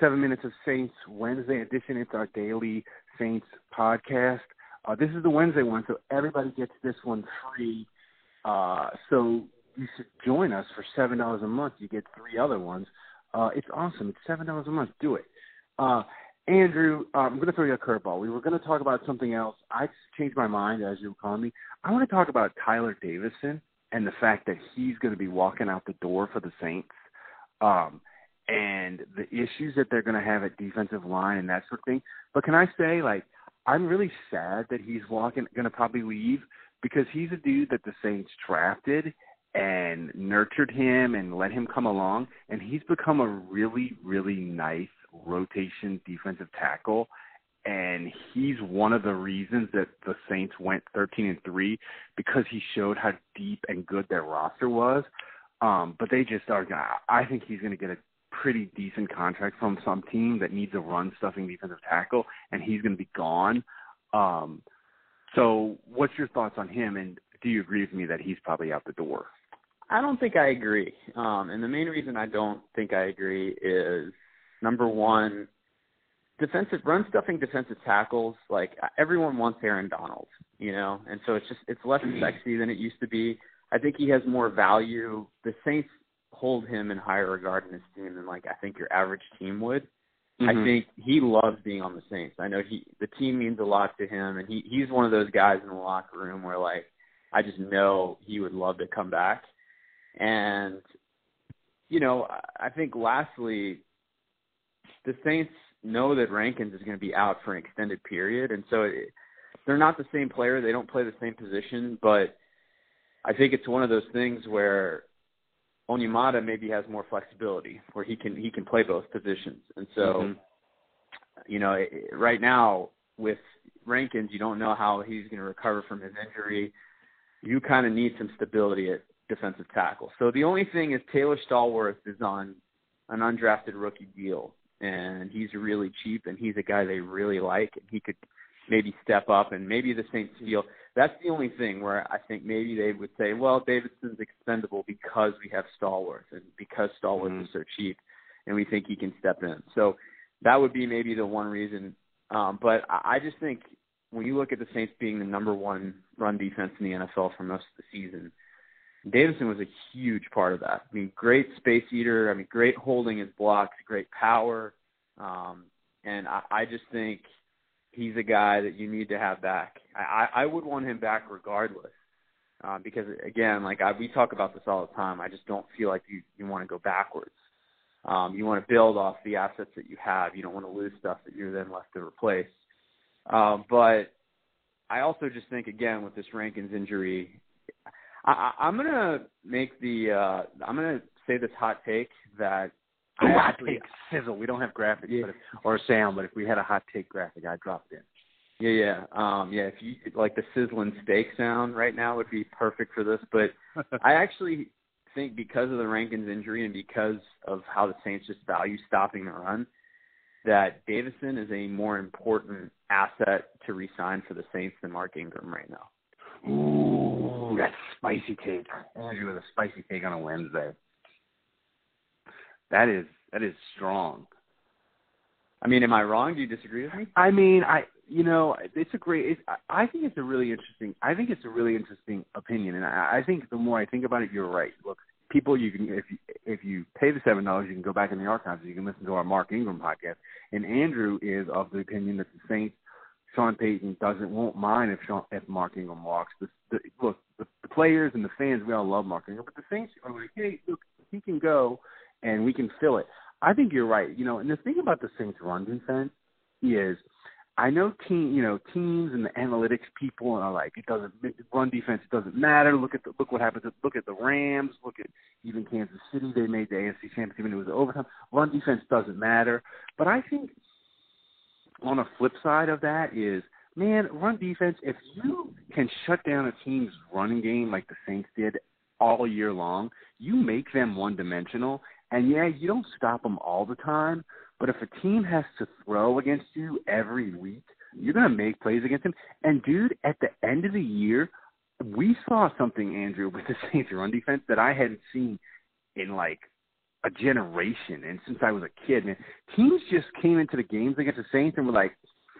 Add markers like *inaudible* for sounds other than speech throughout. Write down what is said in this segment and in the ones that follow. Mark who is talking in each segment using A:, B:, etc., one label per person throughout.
A: Seven Minutes of Saints Wednesday edition. It's our daily Saints podcast. Uh, this is the Wednesday one, so everybody gets this one free. Uh, so you should join us for seven dollars a month. You get three other ones. Uh, it's awesome. It's seven dollars a month. Do it. Uh, Andrew, uh, I'm going to throw you a curveball. We were going to talk about something else. I changed my mind as you were calling me. I want to talk about Tyler Davison and the fact that he's going to be walking out the door for the Saints, um, and the issues that they're going to have at defensive line and that sort of thing. But can I say, like, I'm really sad that he's walking, going to probably leave because he's a dude that the Saints drafted and nurtured him and let him come along, and he's become a really, really nice rotation defensive tackle. And he's one of the reasons that the Saints went 13 and three because he showed how deep and good their roster was. Um, but they just are. Going I think he's going to get a pretty decent contract from some team that needs a run stuffing defensive tackle, and he's going to be gone. Um, so, what's your thoughts on him? And do you agree with me that he's probably out the door?
B: I don't think I agree. Um, and the main reason I don't think I agree is number one, defensive run stuffing defensive tackles. Like everyone wants Aaron Donald, you know, and so it's just it's less sexy than it used to be. I think he has more value. The Saints hold him in higher regard in this team than like I think your average team would. Mm-hmm. I think he loves being on the Saints. I know he the team means a lot to him, and he he's one of those guys in the locker room where like I just know he would love to come back. And you know, I think lastly, the Saints know that Rankins is going to be out for an extended period, and so it, they're not the same player. They don't play the same position, but I think it's one of those things where Onyemata maybe has more flexibility, where he can he can play both positions, and so mm-hmm. you know right now with Rankins, you don't know how he's going to recover from his injury. You kind of need some stability at defensive tackle. So the only thing is Taylor Stallworth is on an undrafted rookie deal, and he's really cheap, and he's a guy they really like, and he could maybe step up, and maybe the Saints feel that's the only thing where I think maybe they would say, well, Davison's expendable because we have Stallworth, and because Stallworth mm-hmm. is so cheap, and we think he can step in. So that would be maybe the one reason. Um, but I just think when you look at the Saints being the number one run defense in the NFL for most of the season – Davison was a huge part of that. I mean, great space eater. I mean, great holding his blocks, great power. Um, and I, I just think he's a guy that you need to have back. I, I would want him back regardless. Uh, because again, like I, we talk about this all the time, I just don't feel like you, you want to go backwards. Um, you want to build off the assets that you have. You don't want to lose stuff that you're then left to replace. Um, but I also just think again with this Rankins injury, I, I'm gonna make the uh I'm gonna say this hot take that
A: I hot actually, take sizzle. We don't have graphics, yeah. but if, or sound, but if we had a hot take graphic, I'd drop it in.
B: Yeah, yeah, um, yeah. If you like the sizzling steak sound right now would be perfect for this, but *laughs* I actually think because of the Rankins injury and because of how the Saints just value stopping the run, that Davison is a more important asset to resign for the Saints than Mark Ingram right now.
A: Ooh, that's spicy take. Andrew with a spicy take on a Wednesday. That is that is strong.
B: I mean, am I wrong? Do you disagree with me?
A: I mean, I you know, it's a great. It's, I think it's a really interesting. I think it's a really interesting opinion, and I, I think the more I think about it, you're right. Look, people, you can if you, if you pay the seven dollars, you can go back in the archives. You can listen to our Mark Ingram podcast. And Andrew is of the opinion that the Saints Sean Payton doesn't won't mind if Sean, if Mark Ingram walks. The, the, look, the, the players and the fans, we all love Mark Ingram, but the Saints are like, hey, look, he can go, and we can fill it. I think you're right. You know, and the thing about the Saints' run defense is – I know team, you know, teams and the analytics people are like, it doesn't run defense. It doesn't matter. Look at the look what happens. Look at the Rams. Look at even Kansas City. They made the AFC Championship and it was overtime. Run defense doesn't matter. But I think on a flip side of that is, man, run defense. If you can shut down a team's running game like the Saints did all year long, you make them one dimensional. And yeah, you don't stop them all the time, but if a team has to throw against you every week, you're going to make plays against them. And dude, at the end of the year, we saw something, Andrew, *laughs* with the Saints run defense that I hadn't seen in like a generation and since I was a kid, man. Teams just came into the games against the Saints and were like,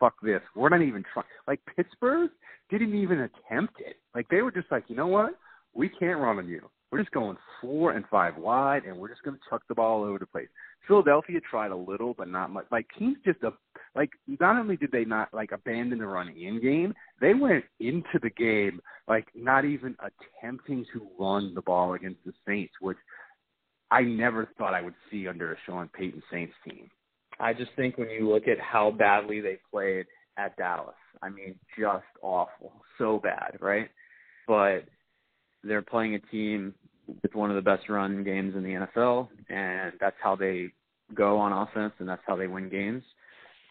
A: fuck this. We're not even trying. Like Pittsburgh didn't even attempt it. Like they were just like, you know what? We can't run on you. We're just going four and five wide, and we're just going to chuck the ball all over the place. Philadelphia tried a little, but not much. Like teams just a like not only did they not like abandon the run in game, they went into the game like not even attempting to run the ball against the Saints, which I never thought I would see under a Sean Payton Saints team.
B: I just think when you look at how badly they played at Dallas, I mean, just awful, so bad, right? But they're playing a team with one of the best run games in the NFL, and that's how they go on offense, and that's how they win games.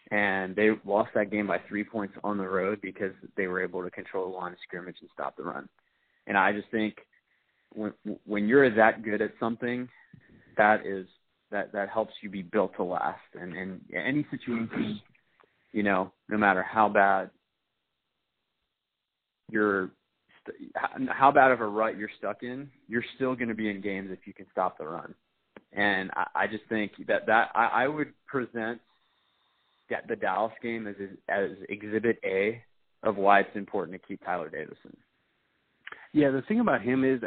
B: And they lost that game by three points on the road because they were able to control the line of scrimmage and stop the run. And I just think when when you're that good at something, that is that that helps you be built to last. And in any situation, you know, no matter how bad how bad of a rut you're stuck in, you're still going to be in games if you can stop the run. And I, I just think that that I, I would present that the Dallas game as as Exhibit A of why it's important to keep Tyler Davison.
A: Yeah, the thing about him is,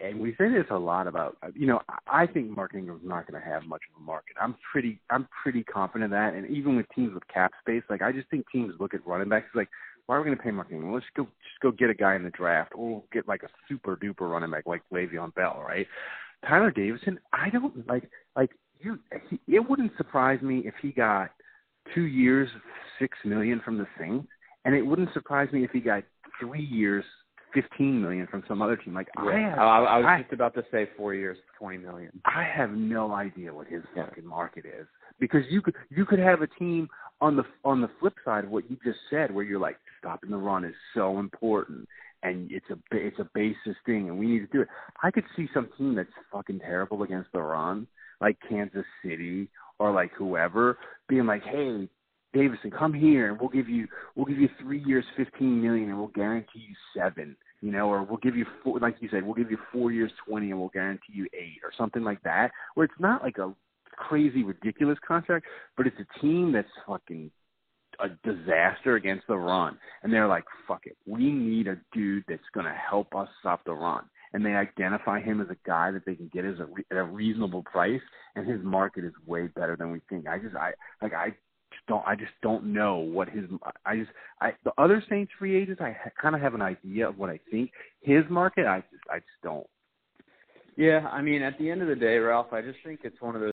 A: and we say this a lot about, you know, I think Mark Ingram's not going to have much of a market. I'm pretty, I'm pretty confident of that. And even with teams with cap space, like I just think teams look at running backs like, why are we going to pay Mark Ingram? Let's go just go get a guy in the draft, or we'll get like a super duper running back like Le'Veon Bell, right? Tyler Davison, I don't like like you. He, it wouldn't surprise me if he got two years, six million from the Saints, and it wouldn't surprise me if he got three years, fifteen million from some other team. Like
B: yeah.
A: I, have,
B: I, I was
A: I,
B: just about to say four years, twenty million.
A: I have no idea what his yeah. fucking market is because you could you could have a team on the on the flip side of what you just said, where you're like stopping the run is so important, and it's a it's a basis thing, and we need to do it. I could see some team that's fucking terrible against the run, like Kansas City or like whoever, being like, hey. Davison, come here and we'll give you we'll give you three years, fifteen million, and we'll guarantee you seven you know, or we'll give you four, like you said, we'll give you four years, twenty, and we'll guarantee you eight, or something like that, where it's not like a crazy, ridiculous contract, but it's a team that's fucking a disaster against the run, and they're like, "Fuck it, we need a dude that's going to help us stop the run." And they identify him as a guy that they can get as a at a reasonable price, and his market is way better than we think. I just, I like, I just don't, I just don't know what his. I just, I the other Saints free agents, I ha- kind of have an idea of what I think his market. I just, I just don't.
B: Yeah, I mean, at the end of the day, Ralph, I just think it's one of those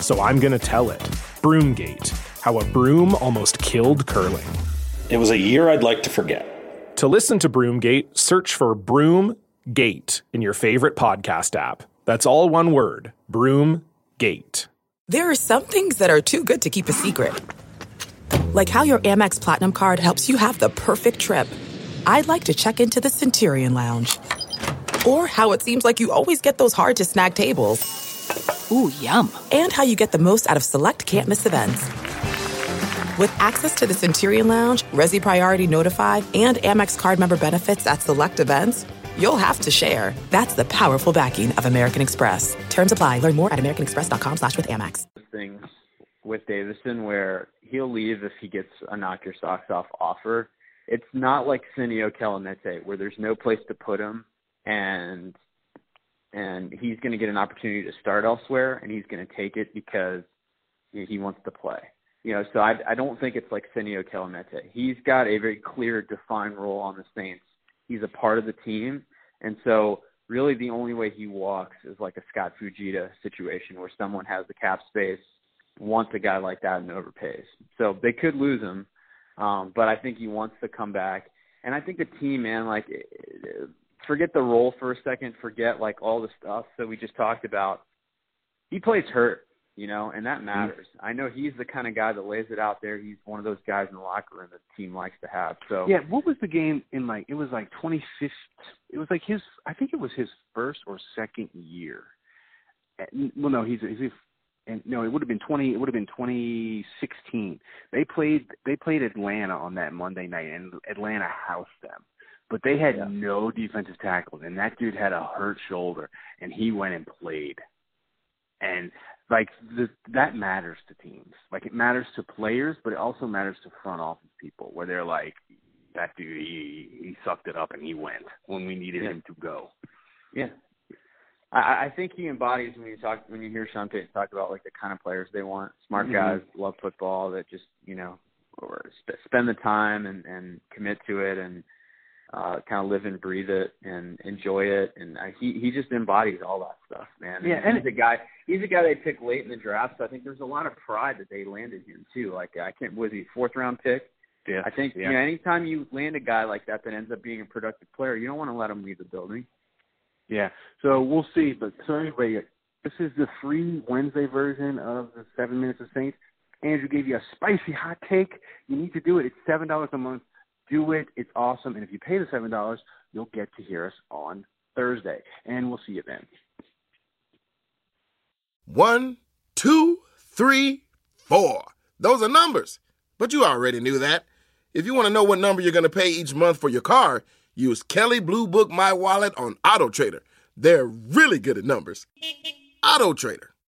C: so I'm going to tell it. Broomgate How a Broom Almost Killed Curling.
D: It was a year I'd like to forget.
C: To listen to Broomgate, search for Broomgate in your favorite podcast app. That's all one word Broomgate.
E: There are some things that are too good to keep a secret Like how your Amex Platinum card helps you have the perfect trip. I'd like to check into the Centurion Lounge. Or how it seems like you always get those hard to snag tables. Ooh, yum. And how you get the most out of select can't miss events. With access to the Centurion Lounge, Resy Priority Notified, and Amex card member benefits at select events, you'll have to share. That's the powerful backing of American Express. Terms apply. Learn more at americanexpress.com slash with Amex.
B: Things with Davison where he'll leave if he gets a knock your socks off offer. It's not like Senio Kelemete where there's no place to put him and and he's going to get an opportunity to start elsewhere and he's going to take it because he wants to play. You know, so I, I don't think it's like Senio Kelemete. He's got a very clear, defined role on the Saints. He's a part of the team, and so really the only way he walks is like a Scott Fujita situation where someone has the cap space, wants a guy like that, and overpays. So they could lose him, um, but I think he wants to come back. And I think the team, man, like forget the role for a second, forget like all the stuff that we just talked about. He plays hurt you know, and that mm-hmm. matters. Mm-hmm. I know he's the kind of guy that lays it out there. He's one of those guys in the locker room that the team likes to have. So
A: yeah, what was the game in like? It was like 2015. It was like his. I think it was his first or second year. Well, no, he's he's and no, it would have been 20. It would have been 2016. They played they played Atlanta on that Monday night, and Atlanta housed them. But they had yeah. no defensive tackles, and that dude had a hurt shoulder, and he went and played. And like the, that matters to teams. Like it matters to players, but it also matters to front office people where they're like, that dude, he he sucked it up and he went when we needed yeah. him to go.
B: Yeah, I, I think he embodies when you talk when you hear Sean Payton talk about like the kind of players they want. Smart mm-hmm. guys, love football, that just you know, or sp- spend the time and and commit to it and uh, kind of live and breathe it and enjoy it. And uh, he he just embodies all that stuff, man.
A: Yeah, and
B: he's a guy. He's a guy they picked late in the draft. So I think there's a lot of pride that they landed him too. Like I can't was he fourth round pick.
A: Yeah,
B: I think
A: yeah.
B: you know anytime you land a guy like that that ends up being a productive player, you don't want to let him leave the building.
A: Yeah, so we'll see. But so anyway, this is the free Wednesday version of the Seven Minutes of Saints. Andrew gave you a spicy hot take. You need to do it. It's seven dollars a month do it. It's awesome. And if you pay the $7, you'll get to hear us on Thursday. And we'll see you then.
F: One, two, three, four. Those are numbers. But you already knew that. If you want to know what number you're going to pay each month for your car, use Kelley Blue Book My Wallet on Auto Trader. They're really good at numbers. Auto Trader.